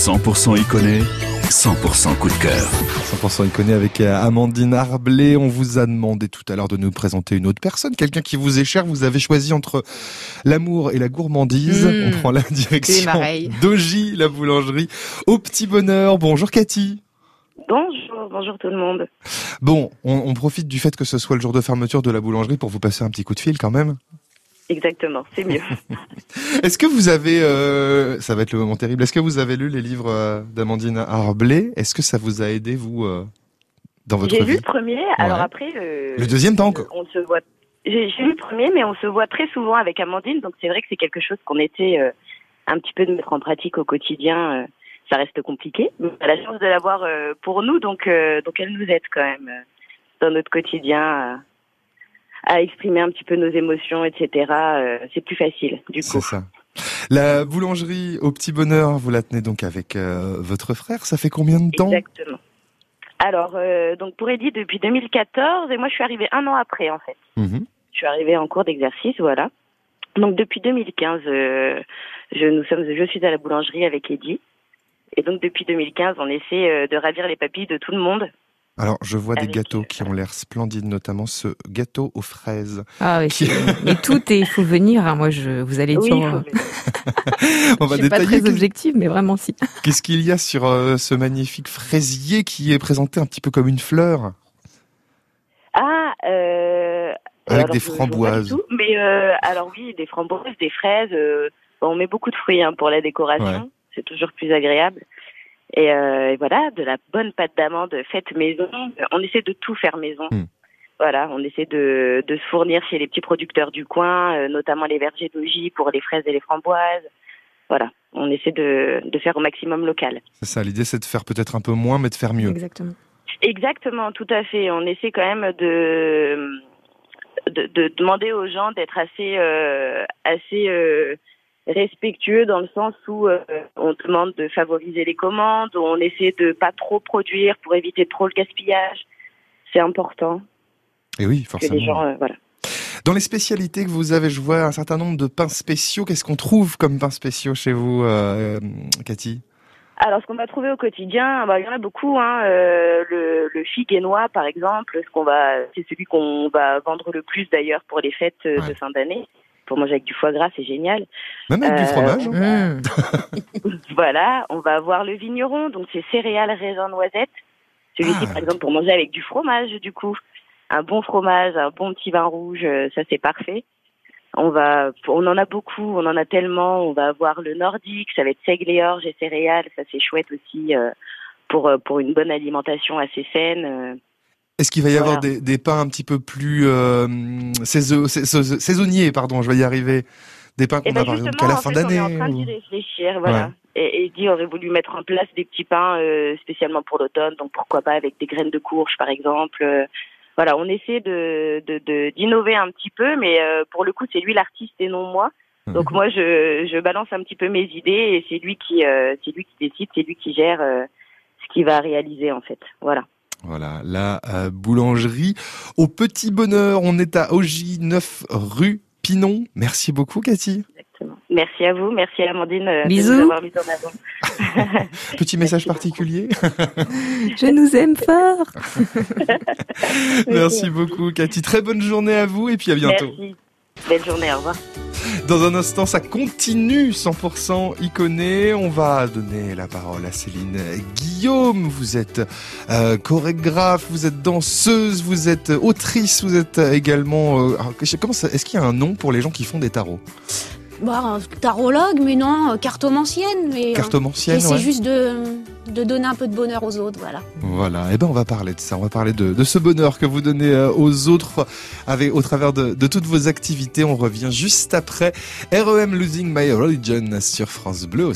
100% Iconé, 100% coup de cœur. 100% Iconé avec euh, Amandine Arblé. On vous a demandé tout à l'heure de nous présenter une autre personne, quelqu'un qui vous est cher. Vous avez choisi entre l'amour et la gourmandise. Mmh. On prend la direction C'est pareil. d'Ogi, la boulangerie, au petit bonheur. Bonjour Cathy. Bonjour, bonjour tout le monde. Bon, on, on profite du fait que ce soit le jour de fermeture de la boulangerie pour vous passer un petit coup de fil quand même. Exactement, c'est mieux. Est-ce que vous avez, euh, ça va être le moment terrible, est-ce que vous avez lu les livres euh, d'Amandine Arblé Est-ce que ça vous a aidé, vous, euh, dans votre J'ai vie? lu le premier, alors après... euh, Le deuxième temps encore On se voit... J'ai j'ai lu le premier, mais on se voit très souvent avec Amandine, donc c'est vrai que c'est quelque chose qu'on essaie euh, un petit peu de mettre en pratique au quotidien. euh, ça reste compliqué. Mais on a la chance de l'avoir euh, pour nous, donc, euh, donc elle nous aide quand même euh, dans notre quotidien à, exprimer un petit peu nos émotions, etc. Euh, c'est plus facile, du C'est coup. ça. La boulangerie au petit bonheur, vous la tenez donc avec euh, votre frère. Ça fait combien de temps? Exactement. Alors, euh, donc pour Edith depuis 2014, et moi je suis arrivée un an après en fait. Mhm. Je suis arrivée en cours d'exercice, voilà. Donc depuis 2015, euh, je, nous sommes, je suis à la boulangerie avec Eddy. Et donc depuis 2015, on essaie euh, de ravir les papilles de tout le monde. Alors, je vois des gâteaux euh, qui ont l'air splendides, notamment ce gâteau aux fraises. Ah oui, Qui- mais tout est, il faut venir. hein. Moi, je, vous allez dire, euh, faut- On va je suis pas détailler. très objective, mais vraiment si. Qu'est-ce qu'il y a sur euh, ce magnifique fraisier qui est présenté un petit peu comme une fleur? Ah, euh, Avec alors, des pas framboises. tout, mais euh, alors oui, des framboises, des fraises. euh, on met beaucoup de fruits hein, pour la décoration. Ouais. C'est toujours plus agréable. Et, euh, et voilà, de la bonne pâte d'amande faite maison. On essaie de tout faire maison. Hmm. Voilà, on essaie de, de se fournir chez les petits producteurs du coin, euh, notamment les vergers d'Ogy pour les fraises et les framboises. Voilà, on essaie de, de faire au maximum local. C'est ça, l'idée c'est de faire peut-être un peu moins, mais de faire mieux. Exactement. Exactement, tout à fait. On essaie quand même de de, de demander aux gens d'être assez euh, assez euh, respectueux dans le sens où euh, on demande de favoriser les commandes, on essaie de pas trop produire pour éviter trop le gaspillage. C'est important Et oui, que forcément. les gens euh, voilà. Dans les spécialités que vous avez, je vois un certain nombre de pains spéciaux. Qu'est-ce qu'on trouve comme pains spéciaux chez vous, euh, Cathy? Alors, ce qu'on va trouver au quotidien, bah, il y en a beaucoup. Hein. Euh, le, le par exemple, ce qu'on va, c'est celui qu'on va vendre le plus d'ailleurs pour les fêtes Ouais. de fin d'année. Pour manger avec du foie gras, c'est génial. Même avec du Euh, fromage Mmh. Voilà, on va avoir le vigneron, donc c'est céréales, raisins, noisettes. Celui-ci, Ah. par exemple, pour manger avec du fromage, du coup. Un bon fromage, un bon petit vin rouge, euh, ça c'est parfait. On va, on en a beaucoup, on en a tellement. On va avoir le nordique, ça va être seigle et orge et céréales, ça c'est chouette aussi euh, pour pour une bonne alimentation assez saine. Est-ce qu'il va y avoir des, des pains un petit peu plus euh, saison- sais- saisonniers, pardon, je vais y arriver. Des pains qu'on Et ben a par exemple justement, qu'à la en fin fait, on d'année. est en train ou- d'y réfléchir, voilà. Et, et dit aurait voulu mettre en place des petits pains euh, spécialement pour l'automne, donc pourquoi pas avec des graines de courge par exemple. Euh, voilà, on essaie de de- de- d'innover un petit peu, mais euh, pour le coup c'est lui l'artiste et non moi. Donc moi je je balance un petit peu mes idées et c'est lui qui c'est lui qui décide, c'est lui qui gère ce qu'il va réaliser en fait. Voilà. Voilà, la euh, boulangerie au petit bonheur. On est à Ogy 9 rue Pinon. Merci beaucoup, Cathy. Exactement. Merci à vous, merci à Amandine euh, de Bisous. nous avoir mis en avant. Petit message Merci particulier. Je nous aime fort. Merci beaucoup, Cathy. Très bonne journée à vous et puis à bientôt. Merci. Belle journée, au revoir. Dans un instant, ça continue 100% iconé. On va donner la parole à Céline Guillaume. Vous êtes euh, chorégraphe, vous êtes danseuse, vous êtes autrice, vous êtes également. euh, comment Est-ce qu'il y a un nom pour les gens qui font des tarots? Bah, tarologue, mais non, euh, cartomancienne. Mais, euh, Cartomancienne, et c'est juste de, de donner un peu de bonheur aux autres, voilà. Voilà. Eh ben, on va parler de ça. On va parler de, de ce bonheur que vous donnez euh, aux autres avec au travers de, de toutes vos activités. On revient juste après REM Losing My Religion sur France Bleu au